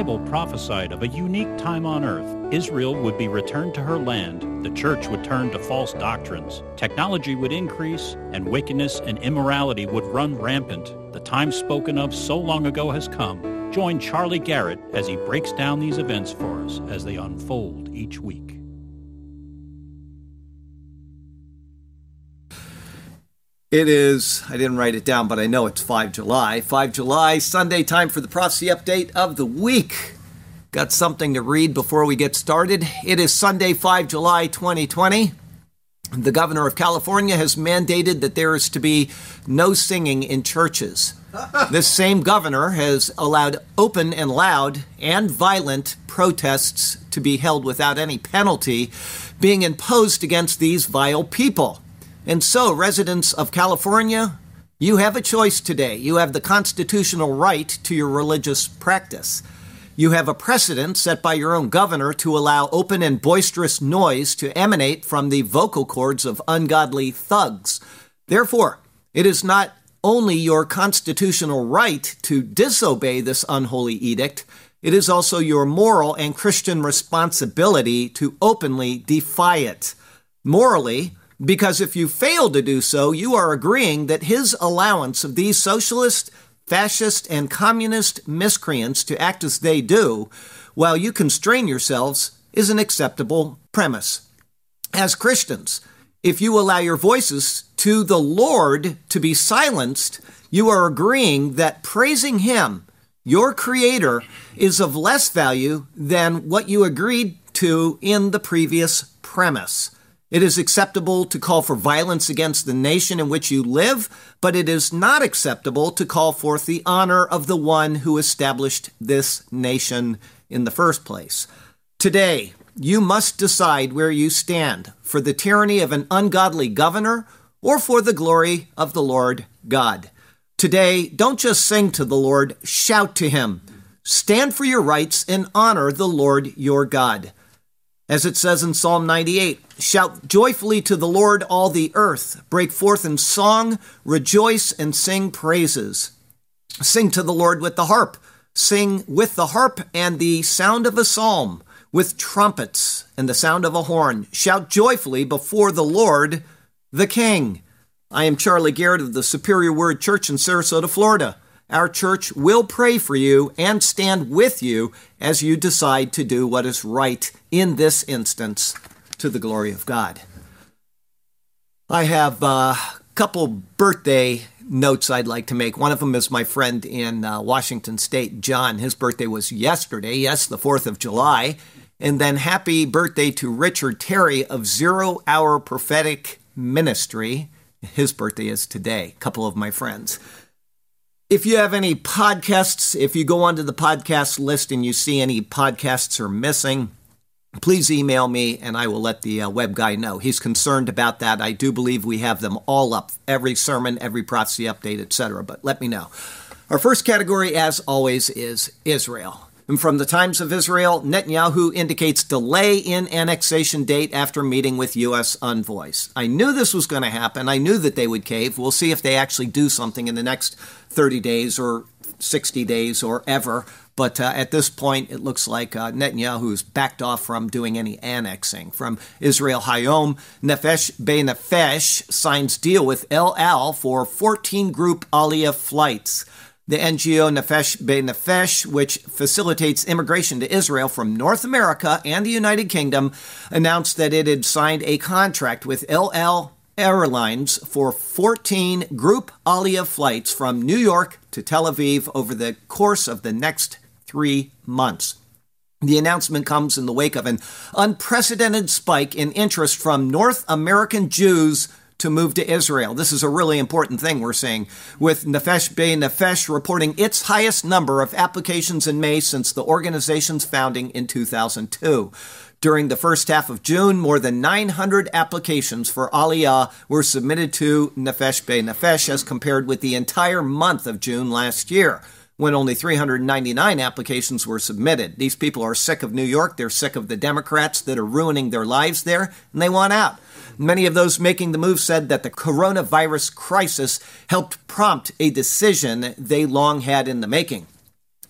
Bible prophesied of a unique time on earth. Israel would be returned to her land, the church would turn to false doctrines, technology would increase, and wickedness and immorality would run rampant. The time spoken of so long ago has come. Join Charlie Garrett as he breaks down these events for us as they unfold each week. It is, I didn't write it down, but I know it's 5 July. 5 July, Sunday, time for the prophecy update of the week. Got something to read before we get started. It is Sunday, 5 July 2020. The governor of California has mandated that there is to be no singing in churches. this same governor has allowed open and loud and violent protests to be held without any penalty being imposed against these vile people. And so, residents of California, you have a choice today. You have the constitutional right to your religious practice. You have a precedent set by your own governor to allow open and boisterous noise to emanate from the vocal cords of ungodly thugs. Therefore, it is not only your constitutional right to disobey this unholy edict, it is also your moral and Christian responsibility to openly defy it. Morally, because if you fail to do so, you are agreeing that his allowance of these socialist, fascist, and communist miscreants to act as they do, while you constrain yourselves, is an acceptable premise. As Christians, if you allow your voices to the Lord to be silenced, you are agreeing that praising Him, your Creator, is of less value than what you agreed to in the previous premise. It is acceptable to call for violence against the nation in which you live, but it is not acceptable to call forth the honor of the one who established this nation in the first place. Today, you must decide where you stand for the tyranny of an ungodly governor or for the glory of the Lord God. Today, don't just sing to the Lord, shout to him. Stand for your rights and honor the Lord your God. As it says in Psalm 98, shout joyfully to the Lord, all the earth. Break forth in song, rejoice, and sing praises. Sing to the Lord with the harp. Sing with the harp and the sound of a psalm, with trumpets and the sound of a horn. Shout joyfully before the Lord, the King. I am Charlie Garrett of the Superior Word Church in Sarasota, Florida. Our church will pray for you and stand with you as you decide to do what is right in this instance to the glory of God. I have a couple birthday notes I'd like to make. One of them is my friend in uh, Washington State, John. His birthday was yesterday, yes, the 4th of July. And then happy birthday to Richard Terry of Zero Hour Prophetic Ministry. His birthday is today, a couple of my friends. If you have any podcasts, if you go onto the podcast list and you see any podcasts are missing, please email me and I will let the uh, web guy know. He's concerned about that. I do believe we have them all up every sermon, every prophecy update, etc. But let me know. Our first category, as always, is Israel. And from the Times of Israel, Netanyahu indicates delay in annexation date after meeting with U.S. envoys. I knew this was going to happen. I knew that they would cave. We'll see if they actually do something in the next 30 days or 60 days or ever. But uh, at this point, it looks like uh, backed off from doing any annexing. From Israel Hayom, Nefesh B'Nefesh signs deal with El Al for 14 group Aliyah flights. The NGO Nefesh B'Nefesh, which facilitates immigration to Israel from North America and the United Kingdom, announced that it had signed a contract with El Al Airlines for 14 group Aliyah flights from New York to Tel Aviv over the course of the next three months. The announcement comes in the wake of an unprecedented spike in interest from North American Jews to move to Israel. This is a really important thing we're seeing, with Nefesh B'Nefesh reporting its highest number of applications in May since the organization's founding in 2002. During the first half of June, more than 900 applications for Aliyah were submitted to Nefesh B'Nefesh as compared with the entire month of June last year when only 399 applications were submitted. These people are sick of New York. They're sick of the Democrats that are ruining their lives there, and they want out. Many of those making the move said that the coronavirus crisis helped prompt a decision they long had in the making.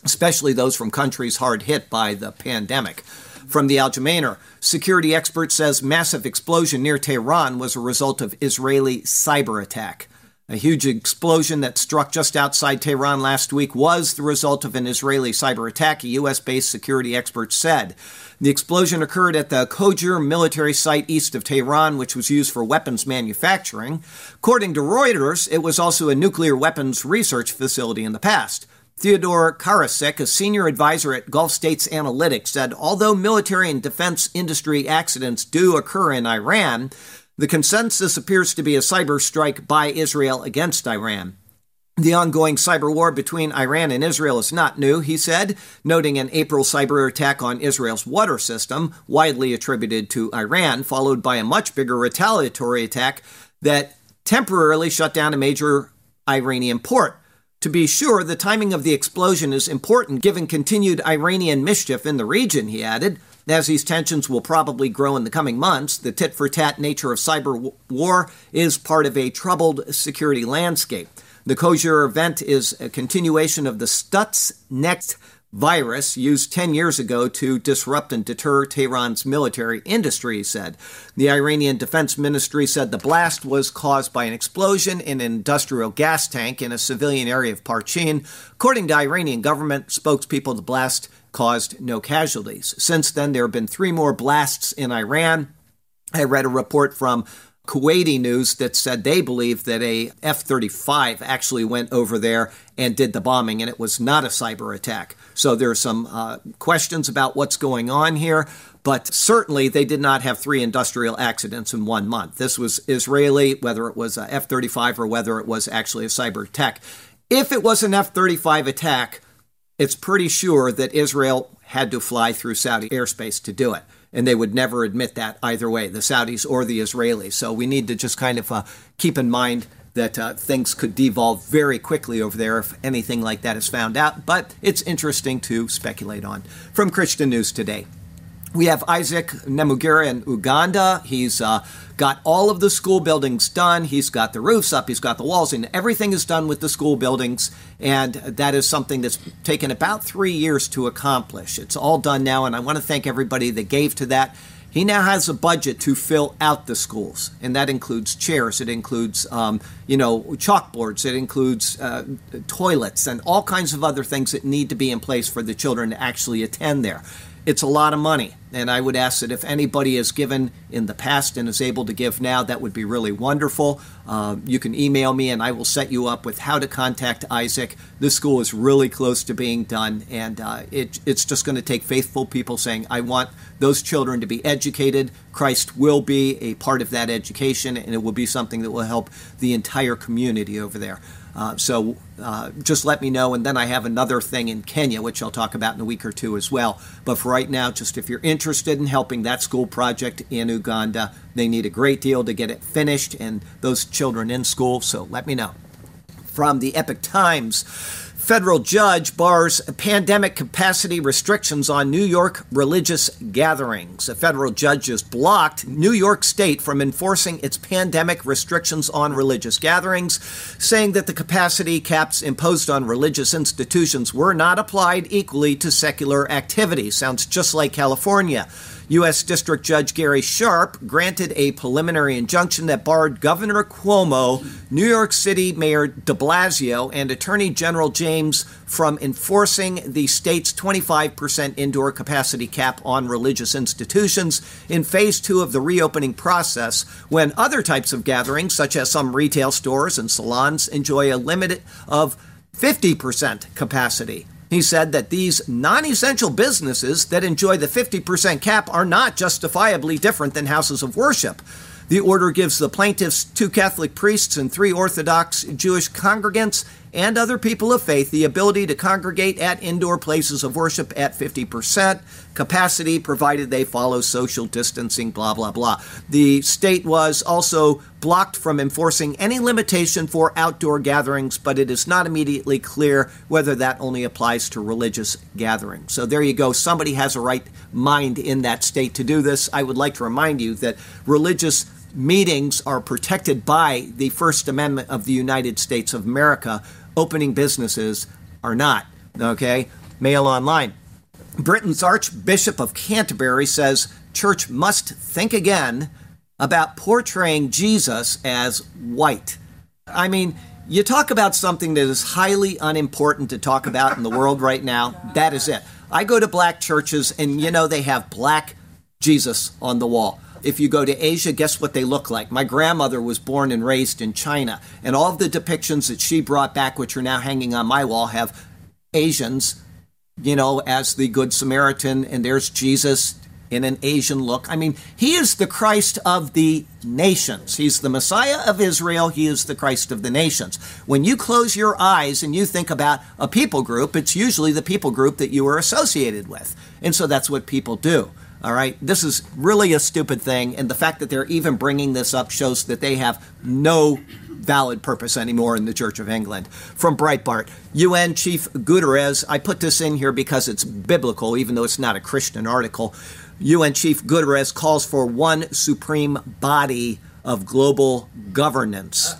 especially those from countries hard hit by the pandemic. From the Al Aljamainer, security expert says massive explosion near Tehran was a result of Israeli cyber attack. A huge explosion that struck just outside Tehran last week was the result of an Israeli cyber attack, a U.S. based security expert said. The explosion occurred at the Khojir military site east of Tehran, which was used for weapons manufacturing. According to Reuters, it was also a nuclear weapons research facility in the past. Theodore Karasek, a senior advisor at Gulf States Analytics, said although military and defense industry accidents do occur in Iran, the consensus appears to be a cyber strike by Israel against Iran. The ongoing cyber war between Iran and Israel is not new, he said, noting an April cyber attack on Israel's water system, widely attributed to Iran, followed by a much bigger retaliatory attack that temporarily shut down a major Iranian port. To be sure, the timing of the explosion is important given continued Iranian mischief in the region, he added. As these tensions will probably grow in the coming months, the tit for tat nature of cyber war is part of a troubled security landscape. The Khojir event is a continuation of the Stuxnet virus used 10 years ago to disrupt and deter Tehran's military industry, he said. The Iranian Defense Ministry said the blast was caused by an explosion in an industrial gas tank in a civilian area of Parchin. According to Iranian government spokespeople, the blast caused no casualties. Since then, there have been three more blasts in Iran. I read a report from Kuwaiti news that said they believe that a F-35 actually went over there and did the bombing, and it was not a cyber attack. So there are some uh, questions about what's going on here, but certainly they did not have three industrial accidents in one month. This was Israeli, whether it was a F-35 or whether it was actually a cyber attack. If it was an F-35 attack, it's pretty sure that Israel had to fly through Saudi airspace to do it. And they would never admit that either way, the Saudis or the Israelis. So we need to just kind of uh, keep in mind that uh, things could devolve very quickly over there if anything like that is found out. But it's interesting to speculate on. From Christian News Today. We have Isaac Namugira in Uganda. He's uh, got all of the school buildings done. He's got the roofs up. He's got the walls and Everything is done with the school buildings. And that is something that's taken about three years to accomplish. It's all done now. And I want to thank everybody that gave to that. He now has a budget to fill out the schools, and that includes chairs, it includes, um, you know, chalkboards, it includes uh, toilets, and all kinds of other things that need to be in place for the children to actually attend there. It's a lot of money. And I would ask that if anybody has given in the past and is able to give now, that would be really wonderful. Uh, you can email me and I will set you up with how to contact Isaac. This school is really close to being done, and uh, it, it's just going to take faithful people saying, I want those children to be educated. Christ will be a part of that education, and it will be something that will help the entire community over there. Uh, so uh, just let me know. And then I have another thing in Kenya, which I'll talk about in a week or two as well. But for right now, just if you're interested in helping that school project in Uganda, they need a great deal to get it finished and those children in school. So let me know. From the Epoch Times, Federal judge bars pandemic capacity restrictions on New York religious gatherings. A federal judge has blocked New York State from enforcing its pandemic restrictions on religious gatherings, saying that the capacity caps imposed on religious institutions were not applied equally to secular activity. Sounds just like California. U.S. District Judge Gary Sharpe granted a preliminary injunction that barred Governor Cuomo, New York City Mayor de Blasio, and Attorney General James from enforcing the state's 25% indoor capacity cap on religious institutions in phase two of the reopening process, when other types of gatherings, such as some retail stores and salons, enjoy a limit of 50% capacity. He said that these non essential businesses that enjoy the 50% cap are not justifiably different than houses of worship. The order gives the plaintiffs, two Catholic priests, and three Orthodox Jewish congregants and other people of faith the ability to congregate at indoor places of worship at 50% capacity, provided they follow social distancing, blah, blah, blah. The state was also blocked from enforcing any limitation for outdoor gatherings, but it is not immediately clear whether that only applies to religious gatherings. So there you go. Somebody has a right mind in that state to do this. I would like to remind you that religious meetings are protected by the First Amendment of the United States of America. Opening businesses are not. Okay? Mail Online. Britain's Archbishop of Canterbury says church must think again about portraying Jesus as white. I mean, you talk about something that is highly unimportant to talk about in the world right now, that is it. I go to black churches and you know they have black Jesus on the wall. If you go to Asia, guess what they look like? My grandmother was born and raised in China, and all of the depictions that she brought back, which are now hanging on my wall, have Asians, you know, as the Good Samaritan, and there's Jesus in an Asian look. I mean, he is the Christ of the nations. He's the Messiah of Israel. He is the Christ of the nations. When you close your eyes and you think about a people group, it's usually the people group that you are associated with. And so that's what people do. All right. This is really a stupid thing. And the fact that they're even bringing this up shows that they have no valid purpose anymore in the Church of England. From Breitbart, UN Chief Guterres, I put this in here because it's biblical, even though it's not a Christian article. UN Chief Guterres calls for one supreme body of global governance.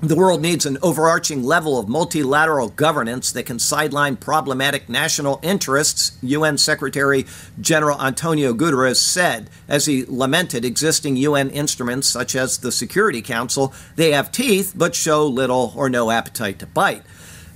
The world needs an overarching level of multilateral governance that can sideline problematic national interests, UN Secretary General Antonio Guterres said as he lamented existing UN instruments such as the Security Council. They have teeth but show little or no appetite to bite.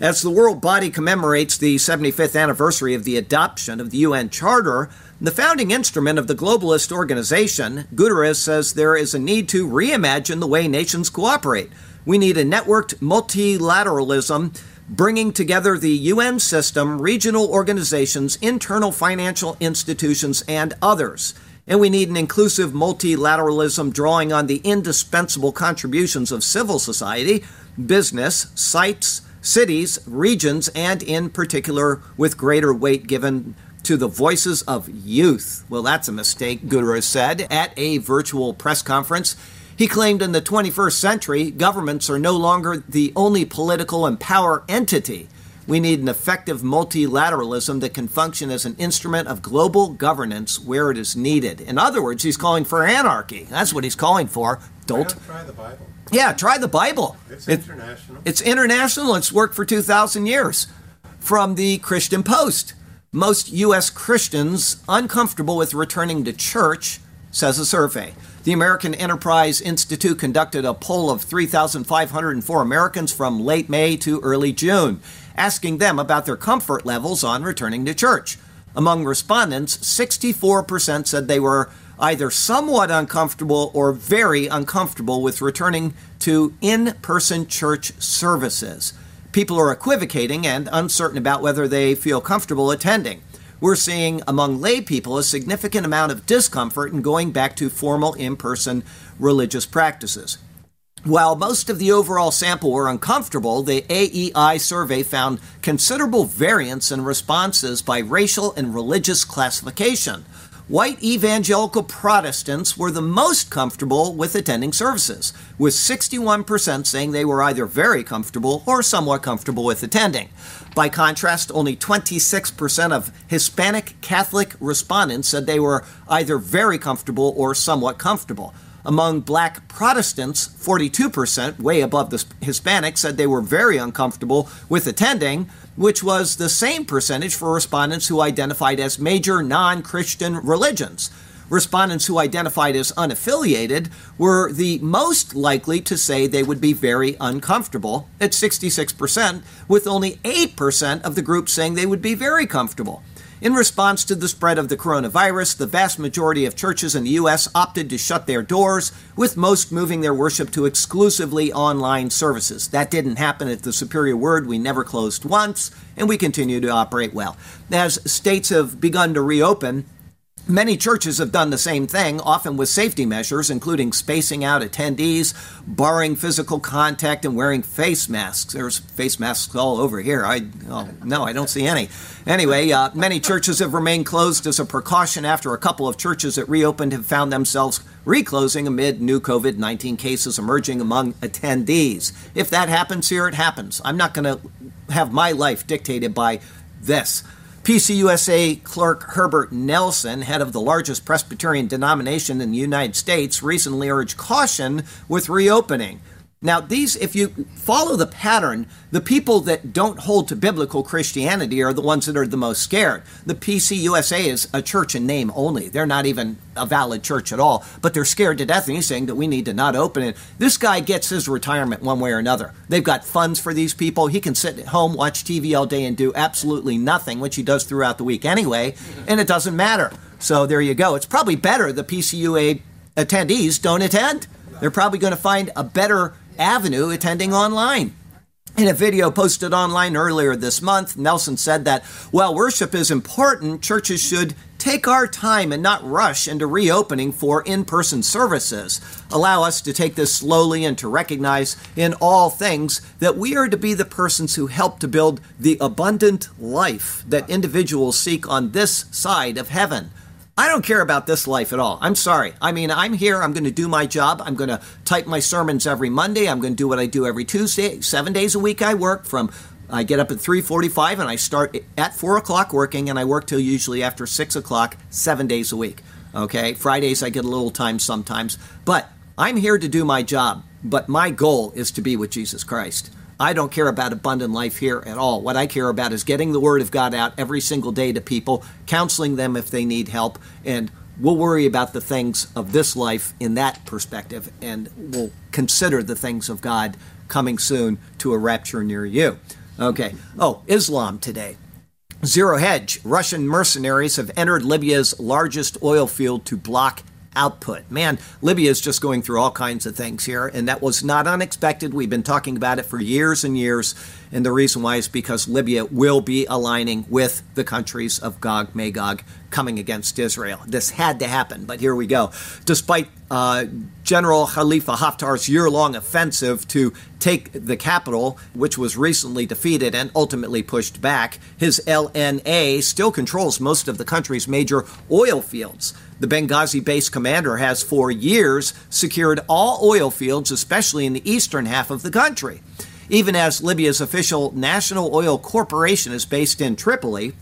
As the world body commemorates the 75th anniversary of the adoption of the UN Charter, the founding instrument of the globalist organization, Guterres says there is a need to reimagine the way nations cooperate. We need a networked multilateralism bringing together the UN system, regional organizations, internal financial institutions, and others. And we need an inclusive multilateralism drawing on the indispensable contributions of civil society, business, sites, cities, regions, and in particular, with greater weight given to the voices of youth. Well, that's a mistake, Guterres said at a virtual press conference. He claimed in the 21st century, governments are no longer the only political and power entity. We need an effective multilateralism that can function as an instrument of global governance where it is needed. In other words, he's calling for anarchy. That's what he's calling for. Don't try the Bible. Yeah, try the Bible. It's it, international. It's international. It's worked for 2,000 years. From the Christian Post. Most U.S. Christians uncomfortable with returning to church, says a survey. The American Enterprise Institute conducted a poll of 3,504 Americans from late May to early June, asking them about their comfort levels on returning to church. Among respondents, 64% said they were either somewhat uncomfortable or very uncomfortable with returning to in person church services. People are equivocating and uncertain about whether they feel comfortable attending we're seeing among lay people a significant amount of discomfort in going back to formal in person religious practices. While most of the overall sample were uncomfortable, the AEI survey found considerable variance in responses by racial and religious classification white evangelical Protestants were the most comfortable with attending services, with 61% saying they were either very comfortable or somewhat comfortable with attending. By contrast, only 26% of Hispanic Catholic respondents said they were either very comfortable or somewhat comfortable. Among black Protestants, 42%, way above the Hispanics, said they were very uncomfortable with attending, which was the same percentage for respondents who identified as major non Christian religions. Respondents who identified as unaffiliated were the most likely to say they would be very uncomfortable at 66%, with only 8% of the group saying they would be very comfortable. In response to the spread of the coronavirus, the vast majority of churches in the U.S. opted to shut their doors, with most moving their worship to exclusively online services. That didn't happen at the Superior Word. We never closed once, and we continue to operate well. As states have begun to reopen, Many churches have done the same thing, often with safety measures, including spacing out attendees, barring physical contact, and wearing face masks. There's face masks all over here. I oh, no, I don't see any. Anyway, uh, many churches have remained closed as a precaution after a couple of churches that reopened have found themselves reclosing amid new COVID 19 cases emerging among attendees. If that happens here, it happens. I'm not going to have my life dictated by this. PCUSA clerk Herbert Nelson, head of the largest Presbyterian denomination in the United States, recently urged caution with reopening. Now, these, if you follow the pattern, the people that don't hold to biblical Christianity are the ones that are the most scared. The PCUSA is a church in name only. They're not even a valid church at all, but they're scared to death and he's saying that we need to not open it. This guy gets his retirement one way or another. They've got funds for these people. He can sit at home, watch TV all day, and do absolutely nothing, which he does throughout the week anyway, and it doesn't matter. So there you go. It's probably better the PCUA attendees don't attend. They're probably going to find a better avenue attending online. In a video posted online earlier this month, Nelson said that while worship is important, churches should take our time and not rush into reopening for in person services. Allow us to take this slowly and to recognize in all things that we are to be the persons who help to build the abundant life that individuals seek on this side of heaven. I don't care about this life at all. I'm sorry. I mean, I'm here. I'm going to do my job. I'm going to type my sermons every Monday. I'm going to do what I do every Tuesday. Seven days a week I work from. I get up at 3:45 and I start at four o'clock working, and I work till usually after six o'clock, seven days a week. Okay, Fridays I get a little time sometimes, but I'm here to do my job. But my goal is to be with Jesus Christ. I don't care about abundant life here at all. What I care about is getting the Word of God out every single day to people, counseling them if they need help, and we'll worry about the things of this life in that perspective, and we'll consider the things of God coming soon to a rapture near you. Okay. Oh, Islam today. Zero Hedge. Russian mercenaries have entered Libya's largest oil field to block output. Man, Libya is just going through all kinds of things here, and that was not unexpected. We've been talking about it for years and years, and the reason why is because Libya will be aligning with the countries of Gog Magog coming against Israel. This had to happen, but here we go. Despite uh, General Khalifa Haftar's year long offensive to take the capital, which was recently defeated and ultimately pushed back, his LNA still controls most of the country's major oil fields. The Benghazi based commander has for years secured all oil fields, especially in the eastern half of the country. Even as Libya's official National Oil Corporation is based in Tripoli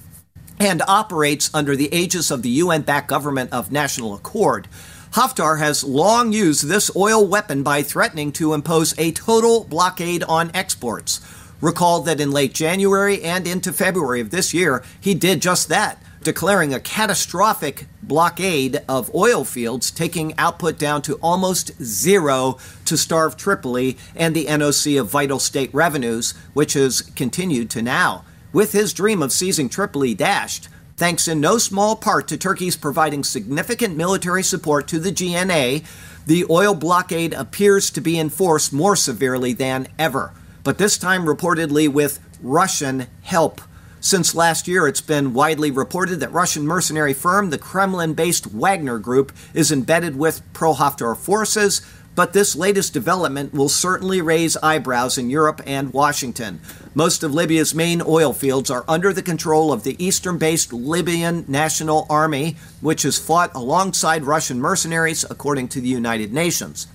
and operates under the aegis of the UN backed government of National Accord, Haftar has long used this oil weapon by threatening to impose a total blockade on exports. Recall that in late January and into February of this year, he did just that declaring a catastrophic blockade of oil fields, taking output down to almost zero to starve Tripoli and the NOC of vital state revenues, which has continued to now. With his dream of seizing Tripoli dashed, thanks in no small part to Turkey's providing significant military support to the GNA, the oil blockade appears to be enforced more severely than ever, but this time reportedly with Russian help. Since last year, it's been widely reported that Russian mercenary firm, the Kremlin based Wagner Group, is embedded with pro Haftar forces, but this latest development will certainly raise eyebrows in Europe and Washington. Most of Libya's main oil fields are under the control of the eastern based Libyan National Army, which has fought alongside Russian mercenaries, according to the United Nations.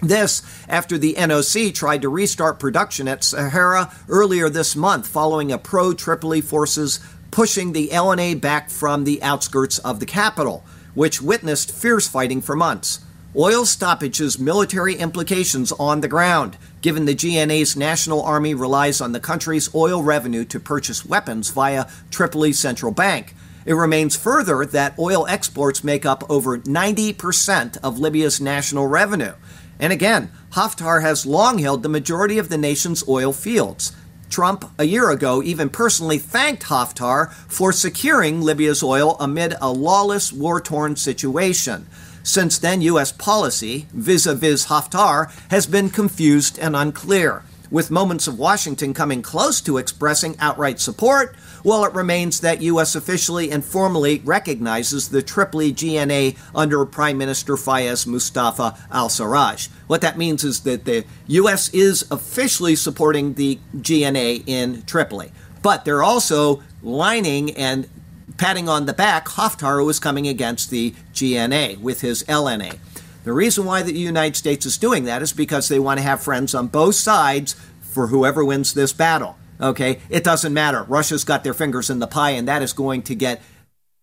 This after the NOC tried to restart production at Sharara earlier this month following a pro Tripoli forces pushing the LNA back from the outskirts of the capital, which witnessed fierce fighting for months. Oil stoppages military implications on the ground, given the GNA's national army relies on the country's oil revenue to purchase weapons via Tripoli's central bank. It remains further that oil exports make up over 90% of Libya's national revenue. And again, Haftar has long held the majority of the nation's oil fields. Trump, a year ago, even personally thanked Haftar for securing Libya's oil amid a lawless, war torn situation. Since then, U.S. policy vis a vis Haftar has been confused and unclear with moments of Washington coming close to expressing outright support, while it remains that U.S. officially and formally recognizes the Tripoli GNA under Prime Minister Fayez Mustafa al Sarraj. What that means is that the U.S. is officially supporting the GNA in Tripoli, but they're also lining and patting on the back Haftar, is coming against the GNA with his LNA. The reason why the United States is doing that is because they want to have friends on both sides for whoever wins this battle. Okay? It doesn't matter. Russia's got their fingers in the pie, and that is going to get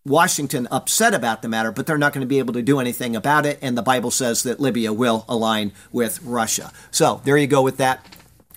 Washington upset about the matter, but they're not going to be able to do anything about it. And the Bible says that Libya will align with Russia. So there you go with that.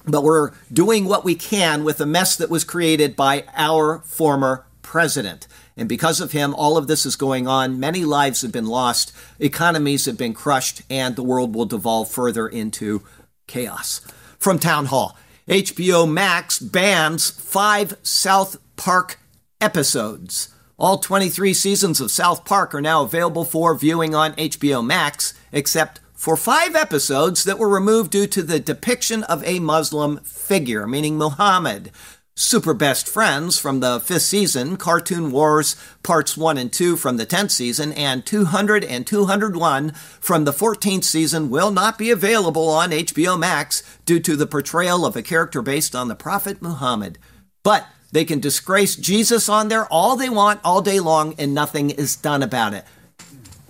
But we're doing what we can with the mess that was created by our former president. And because of him, all of this is going on. Many lives have been lost, economies have been crushed, and the world will devolve further into chaos. From Town Hall HBO Max bans five South Park episodes. All 23 seasons of South Park are now available for viewing on HBO Max, except for five episodes that were removed due to the depiction of a Muslim figure, meaning Muhammad. Super Best Friends from the fifth season, Cartoon Wars Parts 1 and 2 from the 10th season, and 200 and 201 from the 14th season will not be available on HBO Max due to the portrayal of a character based on the Prophet Muhammad. But they can disgrace Jesus on there all they want, all day long, and nothing is done about it.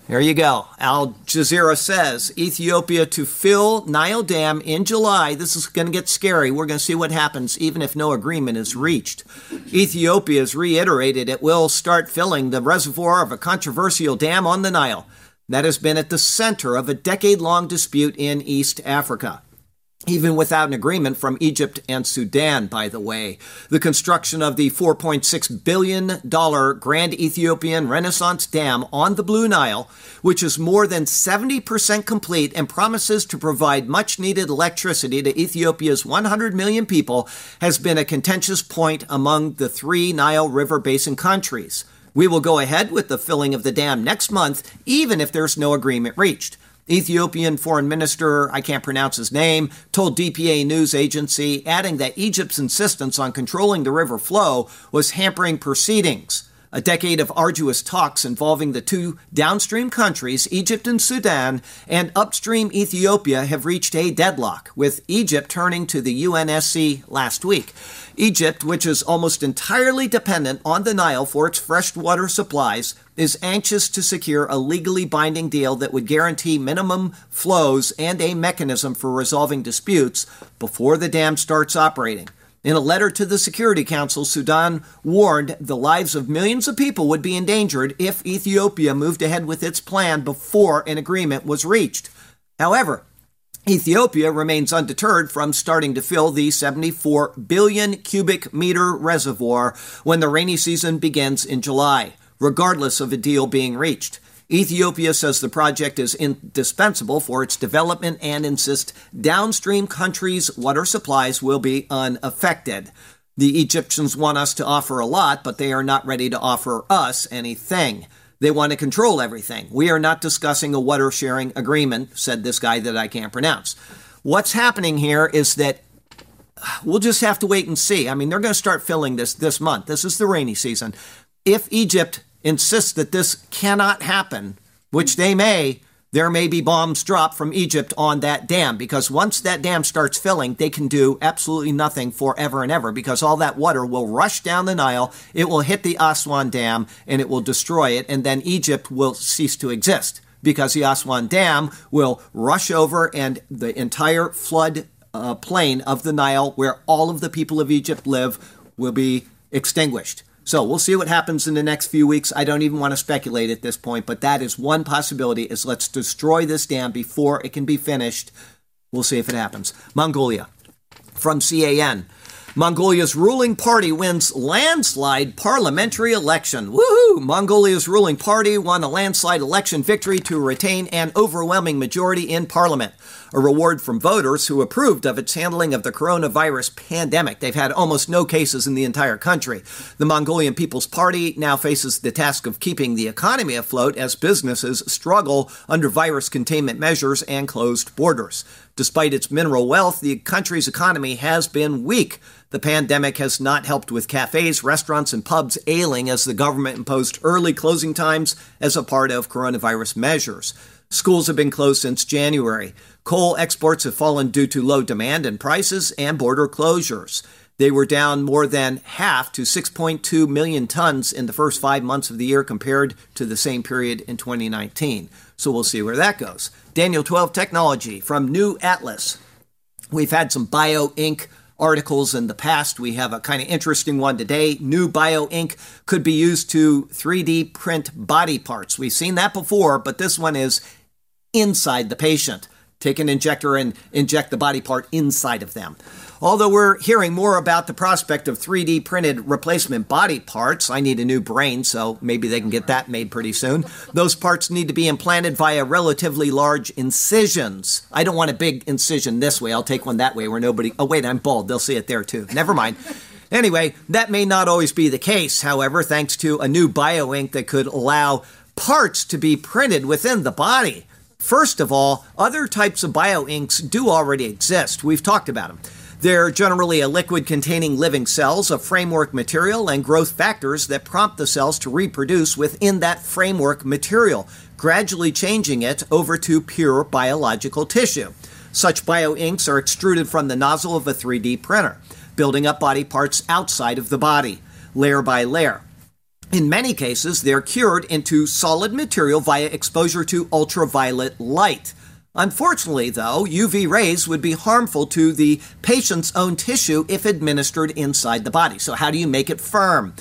There you go. Al Jazeera says Ethiopia to fill Nile Dam in July. This is going to get scary. We're going to see what happens even if no agreement is reached. Ethiopia has reiterated it will start filling the reservoir of a controversial dam on the Nile that has been at the center of a decade long dispute in East Africa even without an agreement from Egypt and Sudan, by the way. The construction of the $4.6 billion Grand Ethiopian Renaissance Dam on the Blue Nile, which is more than 70% complete and promises to provide much needed electricity to Ethiopia's 100 million people, has been a contentious point among the three Nile River Basin countries. We will go ahead with the filling of the dam next month, even if there's no agreement reached. Ethiopian foreign minister, I can't pronounce his name, told DPA news agency, adding that Egypt's insistence on controlling the river flow was hampering proceedings. A decade of arduous talks involving the two downstream countries, Egypt and Sudan, and upstream Ethiopia have reached a deadlock, with Egypt turning to the UNSC last week. Egypt, which is almost entirely dependent on the Nile for its freshwater supplies, is anxious to secure a legally binding deal that would guarantee minimum flows and a mechanism for resolving disputes before the dam starts operating. In a letter to the Security Council, Sudan warned the lives of millions of people would be endangered if Ethiopia moved ahead with its plan before an agreement was reached. However, Ethiopia remains undeterred from starting to fill the 74 billion cubic meter reservoir when the rainy season begins in July, regardless of a deal being reached. Ethiopia says the project is indispensable for its development and insists downstream countries' water supplies will be unaffected. The Egyptians want us to offer a lot, but they are not ready to offer us anything. They want to control everything. We are not discussing a water sharing agreement, said this guy that I can't pronounce. What's happening here is that uh, we'll just have to wait and see. I mean, they're going to start filling this this month. This is the rainy season. If Egypt insists that this cannot happen, which they may, there may be bombs dropped from Egypt on that dam because once that dam starts filling, they can do absolutely nothing forever and ever because all that water will rush down the Nile, it will hit the Aswan Dam, and it will destroy it, and then Egypt will cease to exist because the Aswan Dam will rush over and the entire flood uh, plain of the Nile, where all of the people of Egypt live, will be extinguished. So we'll see what happens in the next few weeks. I don't even want to speculate at this point, but that is one possibility is let's destroy this dam before it can be finished. We'll see if it happens. Mongolia from CNA. Mongolia's ruling party wins landslide parliamentary election. Woohoo! Mongolia's ruling party won a landslide election victory to retain an overwhelming majority in parliament a reward from voters who approved of its handling of the coronavirus pandemic. They've had almost no cases in the entire country. The Mongolian People's Party now faces the task of keeping the economy afloat as businesses struggle under virus containment measures and closed borders. Despite its mineral wealth, the country's economy has been weak. The pandemic has not helped with cafes, restaurants, and pubs ailing as the government imposed early closing times as a part of coronavirus measures. Schools have been closed since January. Coal exports have fallen due to low demand and prices and border closures. They were down more than half to 6.2 million tons in the first five months of the year compared to the same period in 2019. So we'll see where that goes. Daniel 12 Technology from New Atlas. We've had some bio ink articles in the past. We have a kind of interesting one today. New bio ink could be used to 3D print body parts. We've seen that before, but this one is inside the patient. Take an injector and inject the body part inside of them. Although we're hearing more about the prospect of 3D printed replacement body parts, I need a new brain, so maybe they can get that made pretty soon. Those parts need to be implanted via relatively large incisions. I don't want a big incision this way. I'll take one that way where nobody. Oh, wait, I'm bald. They'll see it there too. Never mind. Anyway, that may not always be the case, however, thanks to a new bioink that could allow parts to be printed within the body. First of all, other types of bioinks do already exist. We've talked about them. They're generally a liquid containing living cells, a framework material, and growth factors that prompt the cells to reproduce within that framework material, gradually changing it over to pure biological tissue. Such bioinks are extruded from the nozzle of a 3D printer, building up body parts outside of the body, layer by layer. In many cases, they're cured into solid material via exposure to ultraviolet light. Unfortunately, though, UV rays would be harmful to the patient's own tissue if administered inside the body. So, how do you make it firm?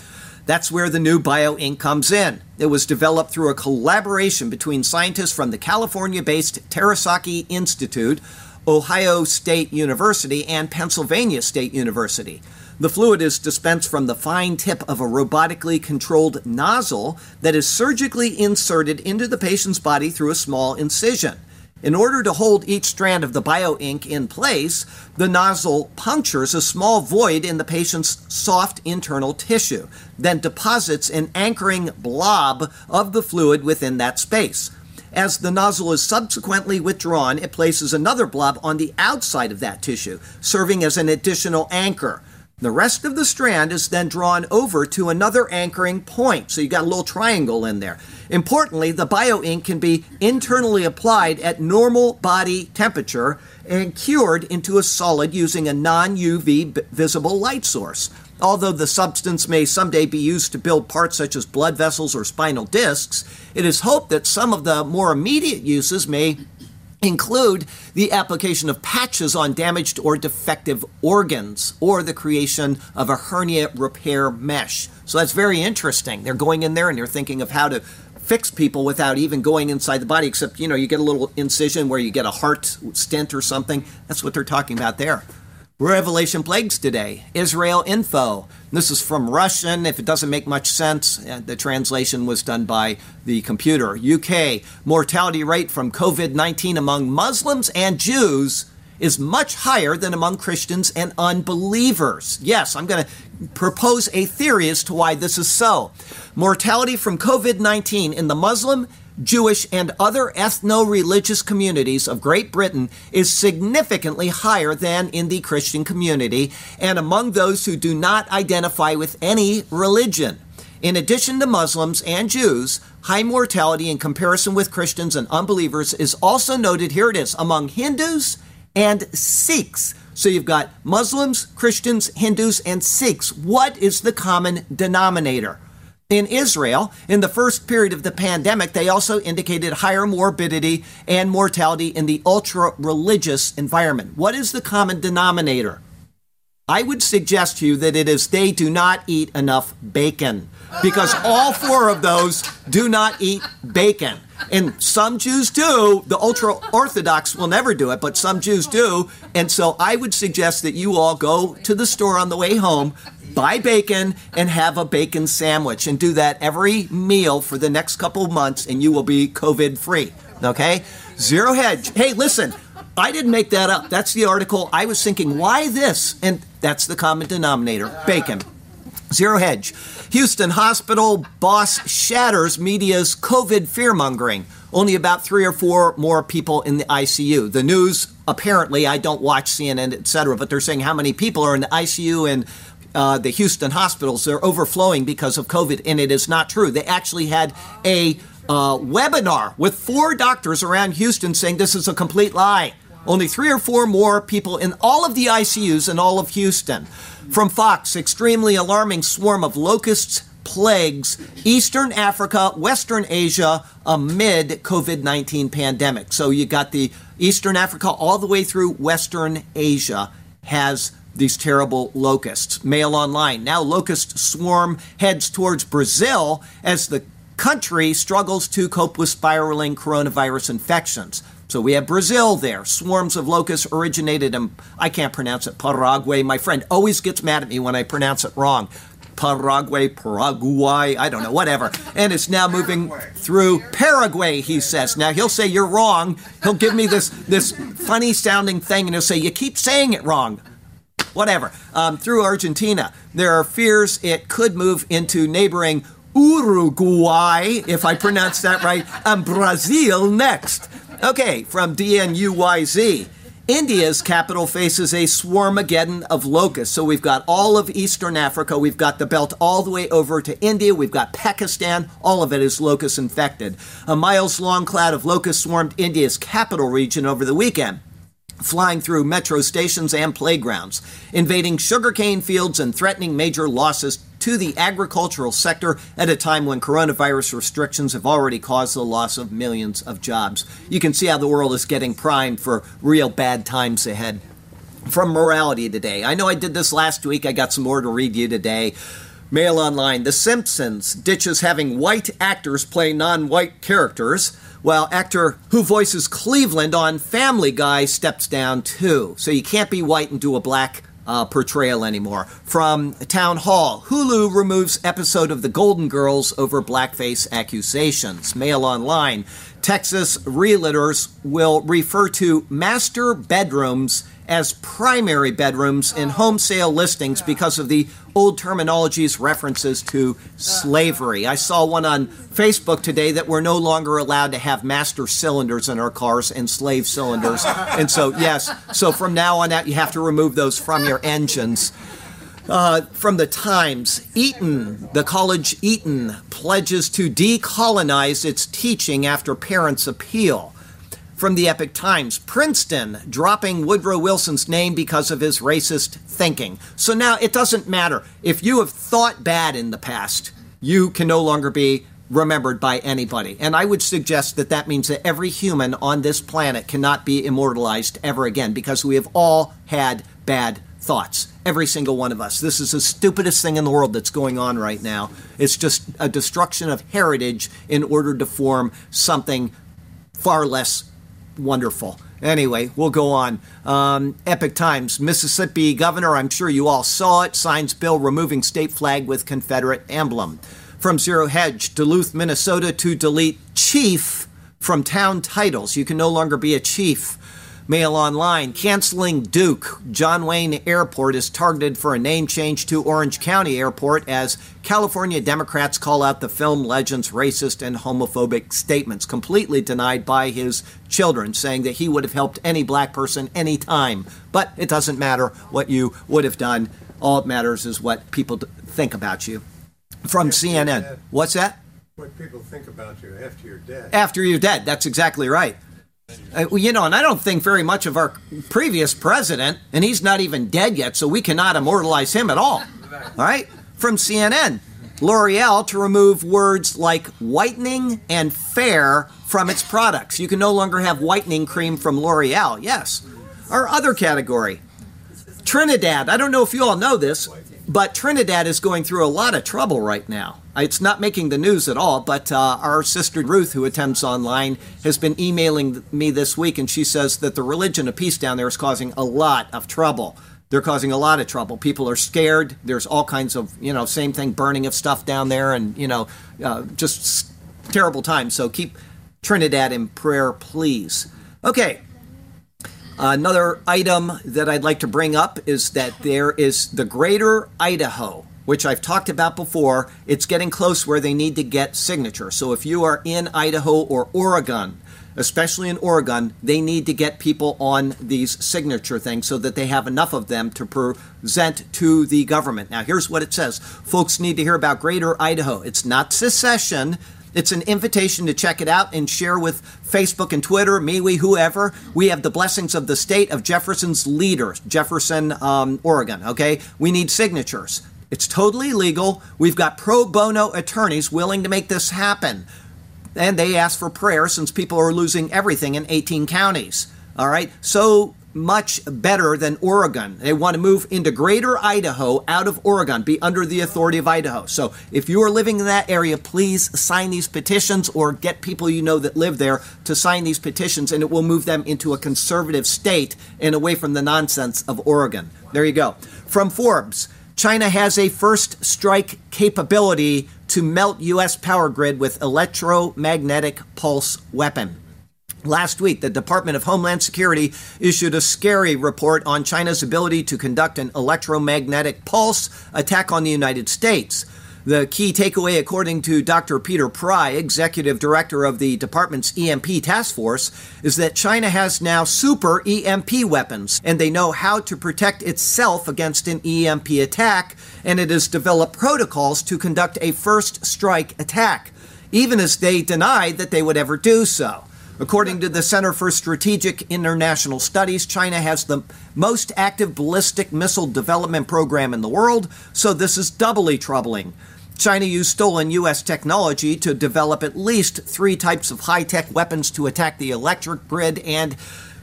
That's where the new BioInk comes in. It was developed through a collaboration between scientists from the California based Terasaki Institute, Ohio State University, and Pennsylvania State University. The fluid is dispensed from the fine tip of a robotically controlled nozzle that is surgically inserted into the patient's body through a small incision. In order to hold each strand of the bioink in place, the nozzle punctures a small void in the patient's soft internal tissue, then deposits an anchoring blob of the fluid within that space. As the nozzle is subsequently withdrawn, it places another blob on the outside of that tissue, serving as an additional anchor. The rest of the strand is then drawn over to another anchoring point. So you got a little triangle in there. Importantly, the bioink can be internally applied at normal body temperature and cured into a solid using a non UV visible light source. Although the substance may someday be used to build parts such as blood vessels or spinal discs, it is hoped that some of the more immediate uses may include the application of patches on damaged or defective organs or the creation of a hernia repair mesh. So that's very interesting. They're going in there and they're thinking of how to fix people without even going inside the body, except, you know, you get a little incision where you get a heart stent or something. That's what they're talking about there. Revelation Plagues today, Israel Info. This is from Russian. If it doesn't make much sense, uh, the translation was done by the computer. UK, mortality rate from COVID 19 among Muslims and Jews is much higher than among Christians and unbelievers. Yes, I'm going to propose a theory as to why this is so. Mortality from COVID 19 in the Muslim Jewish, and other ethno religious communities of Great Britain is significantly higher than in the Christian community and among those who do not identify with any religion. In addition to Muslims and Jews, high mortality in comparison with Christians and unbelievers is also noted, here it is, among Hindus and Sikhs. So you've got Muslims, Christians, Hindus, and Sikhs. What is the common denominator? In Israel, in the first period of the pandemic, they also indicated higher morbidity and mortality in the ultra religious environment. What is the common denominator? I would suggest to you that it is they do not eat enough bacon because all four of those do not eat bacon. And some Jews do. The ultra Orthodox will never do it, but some Jews do. And so I would suggest that you all go to the store on the way home, buy bacon, and have a bacon sandwich, and do that every meal for the next couple months, and you will be COVID free. Okay? Zero hedge. Hey, listen, I didn't make that up. That's the article. I was thinking, why this? And that's the common denominator bacon. Zero hedge. Houston hospital boss shatters media's COVID fearmongering. Only about three or four more people in the ICU. The news, apparently, I don't watch CNN, etc., but they're saying how many people are in the ICU and uh, the Houston hospitals. They're overflowing because of COVID, and it is not true. They actually had a uh, webinar with four doctors around Houston saying this is a complete lie. Only three or four more people in all of the ICUs in all of Houston. From Fox, extremely alarming swarm of locusts plagues Eastern Africa, Western Asia amid COVID 19 pandemic. So you got the Eastern Africa all the way through Western Asia has these terrible locusts. Mail online. Now, locust swarm heads towards Brazil as the country struggles to cope with spiraling coronavirus infections. So we have Brazil there. Swarms of locusts originated in, I can't pronounce it, Paraguay. My friend always gets mad at me when I pronounce it wrong. Paraguay, Paraguay, I don't know, whatever. And it's now moving through Paraguay, he says. Now he'll say you're wrong. He'll give me this this funny sounding thing and he'll say, You keep saying it wrong. Whatever. Um, through Argentina. There are fears it could move into neighboring Uruguay, if I pronounce that right, and Brazil next. Okay, from DNyuz. India's capital faces a swarmageddon of locusts. So we've got all of Eastern Africa, we've got the belt all the way over to India, we've got Pakistan, all of it is locust infected. A miles long cloud of locusts swarmed India's capital region over the weekend flying through metro stations and playgrounds, invading sugarcane fields and threatening major losses to the agricultural sector at a time when coronavirus restrictions have already caused the loss of millions of jobs. You can see how the world is getting primed for real bad times ahead. From Morality Today. I know I did this last week. I got some more to read you today. Mail Online. The Simpsons ditches having white actors play non white characters, while actor who voices Cleveland on Family Guy steps down too. So you can't be white and do a black uh, portrayal anymore. From Town Hall, Hulu removes episode of The Golden Girls over blackface accusations. Mail Online, Texas realtors will refer to master bedrooms as primary bedrooms in home sale listings because of the old terminology's references to slavery. I saw one on Facebook today that we're no longer allowed to have master cylinders in our cars and slave cylinders. And so, yes, so from now on out, you have to remove those from your engines. Uh, from the Times, Eton, the college Eton, pledges to decolonize its teaching after parents' appeal from the Epoch Times. Princeton dropping Woodrow Wilson's name because of his racist thinking. So now it doesn't matter. If you have thought bad in the past, you can no longer be remembered by anybody. And I would suggest that that means that every human on this planet cannot be immortalized ever again because we have all had bad thoughts. Every single one of us. This is the stupidest thing in the world that's going on right now. It's just a destruction of heritage in order to form something far less wonderful. Anyway, we'll go on. Um, Epoch Times, Mississippi governor, I'm sure you all saw it, signs bill removing state flag with Confederate emblem. From Zero Hedge, Duluth, Minnesota to delete chief from town titles. You can no longer be a chief. Mail Online, canceling Duke. John Wayne Airport is targeted for a name change to Orange County Airport as California Democrats call out the film legend's racist and homophobic statements, completely denied by his children, saying that he would have helped any black person any time. But it doesn't matter what you would have done. All it matters is what people think about you. From CNN. What's that? What people think about you after you're dead. After you're dead. That's exactly right. Uh, you know, and I don't think very much of our previous president, and he's not even dead yet, so we cannot immortalize him at all. All right? From CNN, L'Oreal to remove words like whitening and fair from its products. You can no longer have whitening cream from L'Oreal. Yes. Our other category, Trinidad. I don't know if you all know this, but Trinidad is going through a lot of trouble right now. It's not making the news at all, but uh, our sister Ruth, who attends online, has been emailing me this week, and she says that the religion of peace down there is causing a lot of trouble. They're causing a lot of trouble. People are scared. There's all kinds of, you know, same thing, burning of stuff down there, and, you know, uh, just terrible times. So keep Trinidad in prayer, please. Okay, Another item that I'd like to bring up is that there is the greater Idaho, which I've talked about before. It's getting close where they need to get signature. So if you are in Idaho or Oregon, especially in Oregon, they need to get people on these signature things so that they have enough of them to present to the government. Now, here's what it says folks need to hear about Greater Idaho. It's not secession, it's an invitation to check it out and share with Facebook and Twitter, MeWe, whoever. We have the blessings of the state of Jefferson's leader, Jefferson, um, Oregon. Okay, we need signatures. It's totally legal. We've got pro bono attorneys willing to make this happen. And they ask for prayer since people are losing everything in 18 counties. All right, so much better than Oregon. They want to move into greater Idaho out of Oregon, be under the authority of Idaho. So if you are living in that area, please sign these petitions or get people you know that live there to sign these petitions, and it will move them into a conservative state and away from the nonsense of Oregon. There you go. From Forbes. China has a first strike capability to melt U.S. power grid with electromagnetic pulse weapon. Last week, the Department of Homeland Security issued a scary report on China's ability to conduct an electromagnetic pulse attack on the United States. The key takeaway, according to Dr. Peter Pry, executive director of the department's EMP task force, is that China has now super EMP weapons, and they know how to protect itself against an EMP attack, and it has developed protocols to conduct a first strike attack, even as they denied that they would ever do so. According to the Center for Strategic International Studies, China has the most active ballistic missile development program in the world, so this is doubly troubling. China used stolen U.S. technology to develop at least three types of high tech weapons to attack the electric grid and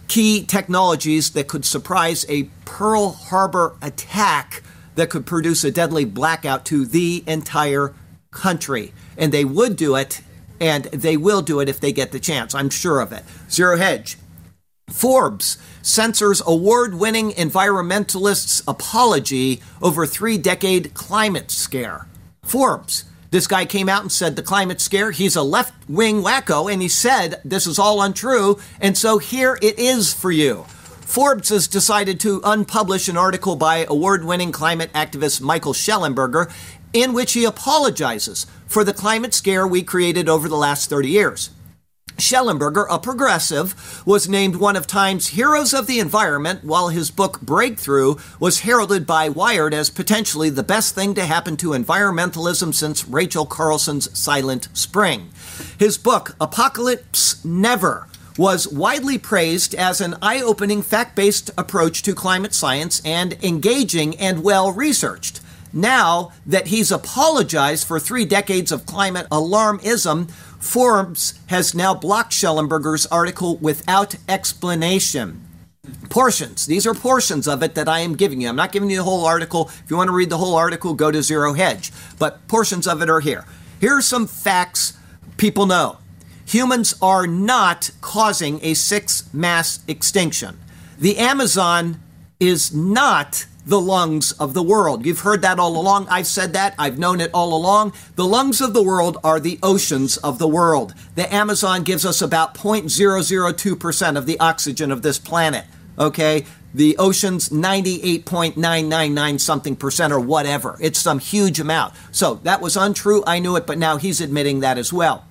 key technologies that could surprise a Pearl Harbor attack that could produce a deadly blackout to the entire country. And they would do it, and they will do it if they get the chance. I'm sure of it. Zero Hedge. Forbes censors award winning environmentalists' apology over three decade climate scare. Forbes. This guy came out and said the climate scare, he's a left wing wacko, and he said this is all untrue, and so here it is for you. Forbes has decided to unpublish an article by award winning climate activist Michael Shellenberger in which he apologizes for the climate scare we created over the last 30 years. Shellenberger, a progressive, was named one of Time's Heroes of the Environment, while his book Breakthrough was heralded by Wired as potentially the best thing to happen to environmentalism since Rachel Carson's Silent Spring. His book, Apocalypse Never, was widely praised as an eye opening, fact based approach to climate science and engaging and well researched. Now that he's apologized for three decades of climate alarmism, Forbes has now blocked Shellenberger's article without explanation. Portions. These are portions of it that I am giving you. I'm not giving you the whole article. If you want to read the whole article, go to Zero Hedge. But portions of it are here. Here are some facts people know. Humans are not causing a sixth mass extinction. The Amazon is not the lungs of the world. You've heard that all along. I've said that. I've known it all along. The lungs of the world are the oceans of the world. The Amazon gives us about 0.002% of the oxygen of this planet. Okay? The oceans 98.999 something percent or whatever. It's some huge amount. So that was untrue. I knew it, but now he's admitting that as well.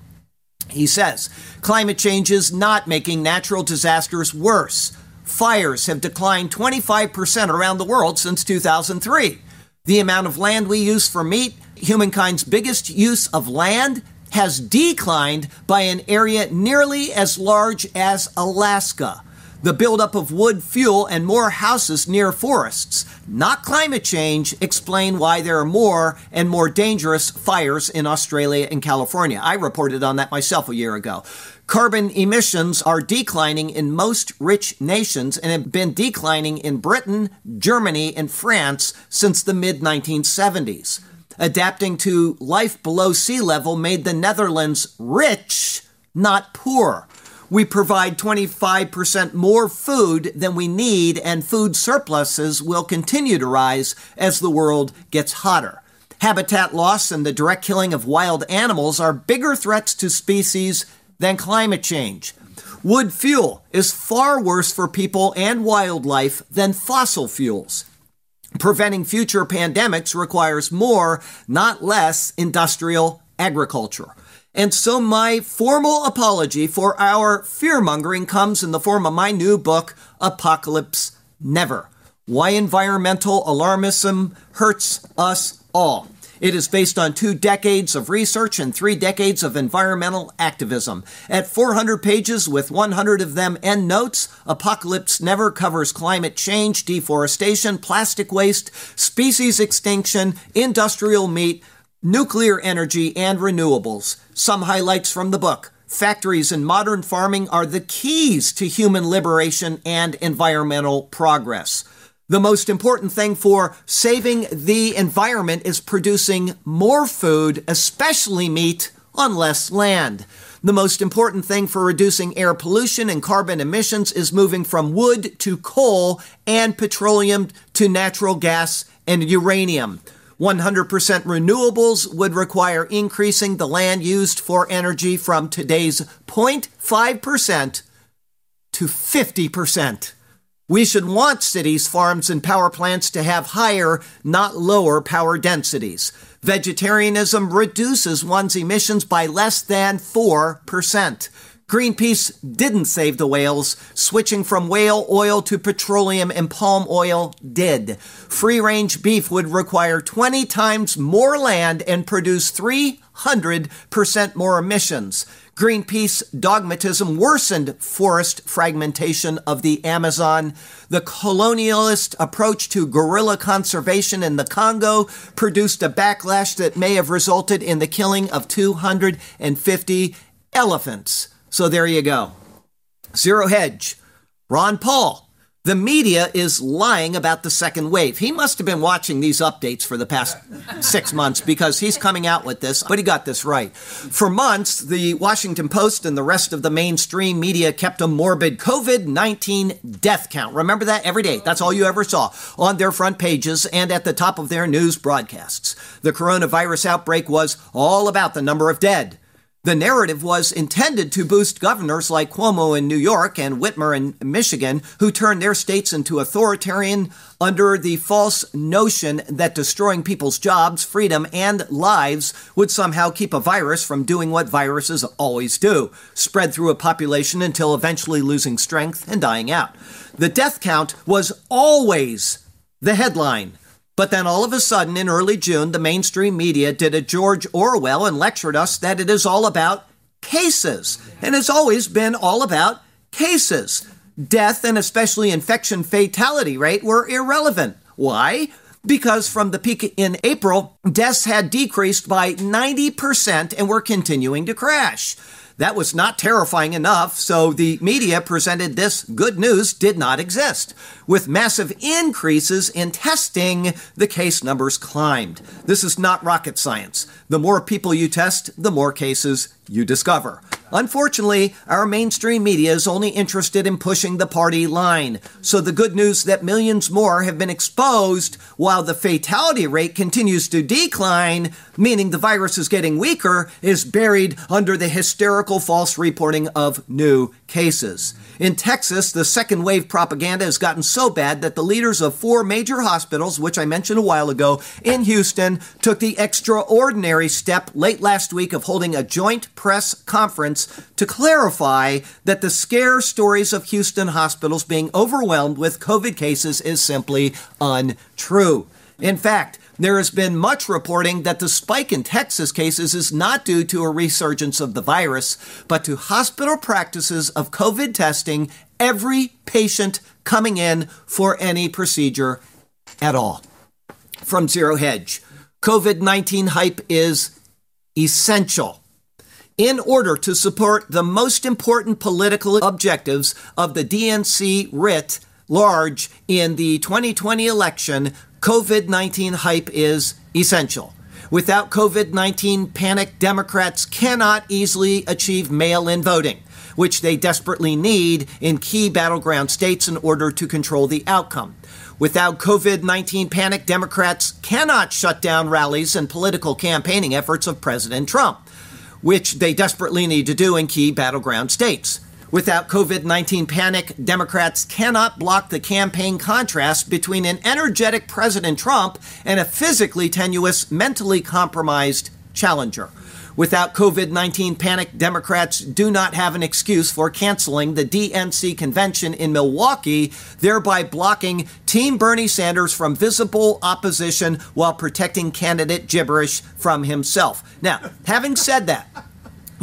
He says climate change is not making natural disasters worse fires have declined 25% around the world since 2003. The amount of land we use for meat, humankind's biggest use of land, has declined by an area nearly as large as Alaska. The buildup of wood fuel and more houses near forests, not climate change, explain why there are more and more dangerous fires in Australia and California. I reported on that myself a year ago. Carbon emissions are declining in most rich nations and have been declining in Britain, Germany, and France since the mid 1970s. Adapting to life below sea level made the Netherlands rich, not poor. We provide 25% more food than we need, and food surpluses will continue to rise as the world gets hotter. Habitat loss and the direct killing of wild animals are bigger threats to species than climate change. Wood fuel is far worse for people and wildlife than fossil fuels. Preventing future pandemics requires more, not less, industrial agriculture. And so, my formal apology for our fear mongering comes in the form of my new book, Apocalypse Never Why Environmental Alarmism Hurts Us All. It is based on two decades of research and three decades of environmental activism. At 400 pages, with 100 of them end notes, Apocalypse Never covers climate change, deforestation, plastic waste, species extinction, industrial meat, nuclear energy, and renewables. Some highlights from the book factories, and modern farming are the keys to human liberation and environmental progress. The most important thing for saving the environment is producing more food, especially meat, on less land. The most important thing for reducing air pollution and carbon emissions is moving from wood to coal and petroleum to natural gas and uranium. 100% renewables would require increasing the land used for energy from today's 0.5% to 50%. We should want cities, farms, and power plants to have higher, not lower power densities. Vegetarianism reduces one's emissions by less than 4%. Greenpeace didn't save the whales. Switching from whale oil to petroleum and palm oil did. Free range beef would require 20 times more land and produce 300% more emissions. Greenpeace dogmatism worsened forest fragmentation of the Amazon. The colonialist approach to gorilla conservation in the Congo produced a backlash that may have resulted in the killing of 250 elephants. So there you go. Zero Hedge. Ron Paul the media is lying about the second wave. He must have been watching these updates for the past six months because he's coming out with this, but he got this right. For months, the Washington Post and the rest of the mainstream media kept a morbid COVID 19 death count. Remember that every day? That's all you ever saw on their front pages and at the top of their news broadcasts. The coronavirus outbreak was all about the number of dead. The narrative was intended to boost governors like Cuomo in New York and Whitmer in Michigan, who turned their states into authoritarian under the false notion that destroying people's jobs, freedom, and lives would somehow keep a virus from doing what viruses always do spread through a population until eventually losing strength and dying out. The death count was always the headline. But then all of a sudden, in early June, the mainstream media did a George Orwell and lectured us that it is all about cases. And it's always been all about cases. Death and especially infection fatality rate were irrelevant. Why? Because from the peak in April, deaths had decreased by 90% and were continuing to crash. That was not terrifying enough, so the media presented this good news did not exist. With massive increases in testing, the case numbers climbed. This is not rocket science. The more people you test, the more cases you discover. Unfortunately, our mainstream media is only interested in pushing the party line. So the good news that millions more have been exposed while the fatality rate continues to decline, meaning the virus is getting weaker, is buried under the hysterical false reporting of new cases. In Texas, the second wave propaganda has gotten so bad that the leaders of four major hospitals, which I mentioned a while ago, in Houston, took the extraordinary step late last week of holding a joint press conference to clarify that the scare stories of Houston hospitals being overwhelmed with COVID cases is simply untrue. In fact, there has been much reporting that the spike in Texas cases is not due to a resurgence of the virus, but to hospital practices of COVID testing every patient coming in for any procedure at all. From Zero Hedge, COVID 19 hype is essential in order to support the most important political objectives of the DNC writ large in the 2020 election, COVID 19 hype is essential. Without COVID 19 panic, Democrats cannot easily achieve mail in voting, which they desperately need in key battleground states in order to control the outcome. Without COVID 19 panic, Democrats cannot shut down rallies and political campaigning efforts of President Trump, which they desperately need to do in key battleground states. Without COVID 19 panic, Democrats cannot block the campaign contrast between an energetic President Trump and a physically tenuous, mentally compromised challenger. Without COVID 19 panic, Democrats do not have an excuse for canceling the DNC convention in Milwaukee, thereby blocking Team Bernie Sanders from visible opposition while protecting candidate gibberish from himself. Now, having said that,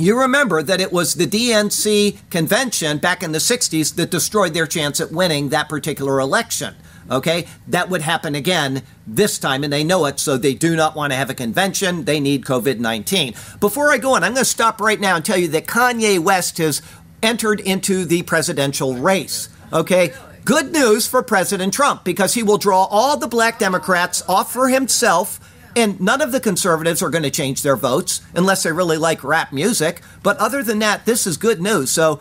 you remember that it was the DNC convention back in the 60s that destroyed their chance at winning that particular election. Okay? That would happen again this time, and they know it, so they do not want to have a convention. They need COVID 19. Before I go on, I'm going to stop right now and tell you that Kanye West has entered into the presidential race. Okay? Good news for President Trump because he will draw all the black Democrats off for himself. And none of the conservatives are going to change their votes unless they really like rap music. But other than that, this is good news. So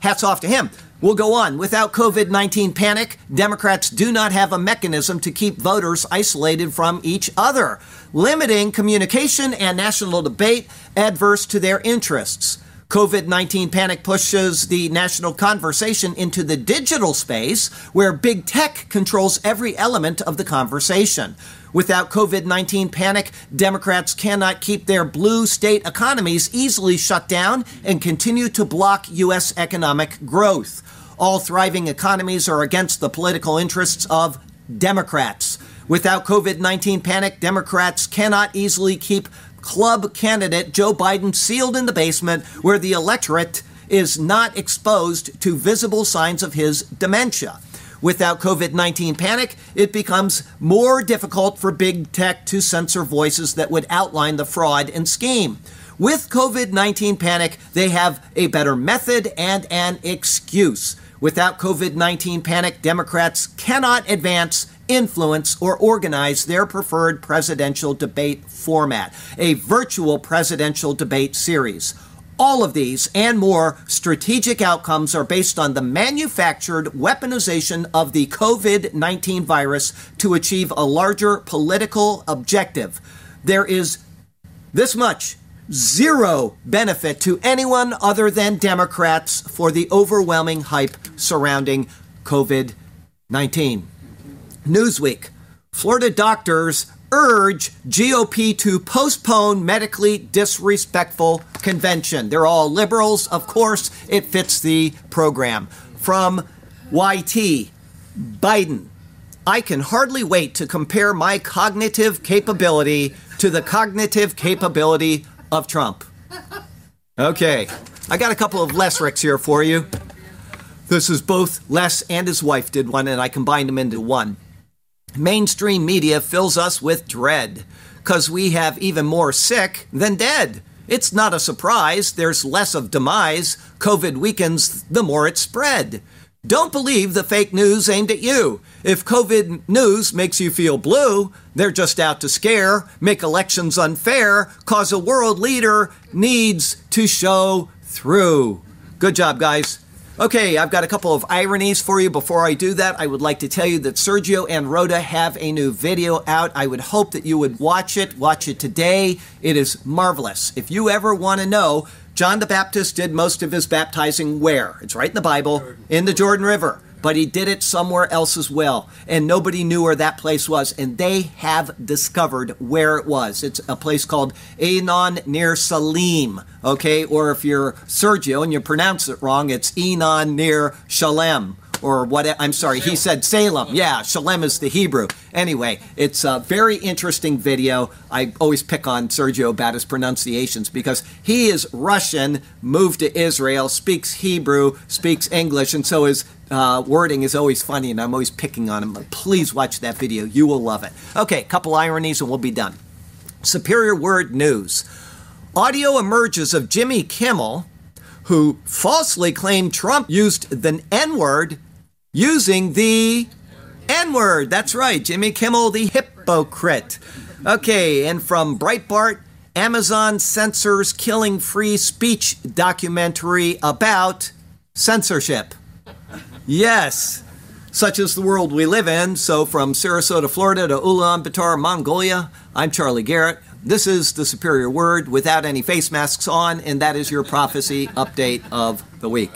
hats off to him. We'll go on. Without COVID 19 panic, Democrats do not have a mechanism to keep voters isolated from each other, limiting communication and national debate adverse to their interests. COVID 19 panic pushes the national conversation into the digital space where big tech controls every element of the conversation. Without COVID 19 panic, Democrats cannot keep their blue state economies easily shut down and continue to block U.S. economic growth. All thriving economies are against the political interests of Democrats. Without COVID 19 panic, Democrats cannot easily keep club candidate Joe Biden sealed in the basement where the electorate is not exposed to visible signs of his dementia. Without COVID 19 panic, it becomes more difficult for big tech to censor voices that would outline the fraud and scheme. With COVID 19 panic, they have a better method and an excuse. Without COVID 19 panic, Democrats cannot advance, influence, or organize their preferred presidential debate format, a virtual presidential debate series. All of these and more strategic outcomes are based on the manufactured weaponization of the COVID 19 virus to achieve a larger political objective. There is this much zero benefit to anyone other than Democrats for the overwhelming hype surrounding COVID 19. Newsweek Florida doctors urge GOP to postpone medically disrespectful convention. They're all liberals, of course, it fits the program. From YT Biden. I can hardly wait to compare my cognitive capability to the cognitive capability of Trump. Okay, I got a couple of Les Ricks here for you. This is both Les and his wife did one, and I combined them into one. Mainstream media fills us with dread because we have even more sick than dead. It's not a surprise, there's less of demise. COVID weakens the more it spread. Don't believe the fake news aimed at you. If COVID news makes you feel blue, they're just out to scare, make elections unfair, cause a world leader needs to show through. Good job, guys. Okay, I've got a couple of ironies for you. Before I do that, I would like to tell you that Sergio and Rhoda have a new video out. I would hope that you would watch it. Watch it today. It is marvelous. If you ever want to know, John the Baptist did most of his baptizing where? It's right in the Bible, in the Jordan River but he did it somewhere else as well. And nobody knew where that place was. And they have discovered where it was. It's a place called Enon near Salim, okay? Or if you're Sergio and you pronounce it wrong, it's Enon near Shalem or what I'm sorry, he said Salem. Yeah, Shalem is the Hebrew. Anyway, it's a very interesting video. I always pick on Sergio about his pronunciations because he is Russian, moved to Israel, speaks Hebrew, speaks English, and so his uh, wording is always funny, and I'm always picking on him. Please watch that video. You will love it. Okay, couple ironies and we'll be done. Superior Word News. Audio emerges of Jimmy Kimmel, who falsely claimed Trump used the N word using the N word. That's right, Jimmy Kimmel, the hypocrite. Okay, and from Breitbart, Amazon censors killing free speech documentary about censorship. Yes, such is the world we live in. So, from Sarasota, Florida to Ulaanbaatar, Mongolia, I'm Charlie Garrett. This is the Superior Word without any face masks on, and that is your prophecy update of the week.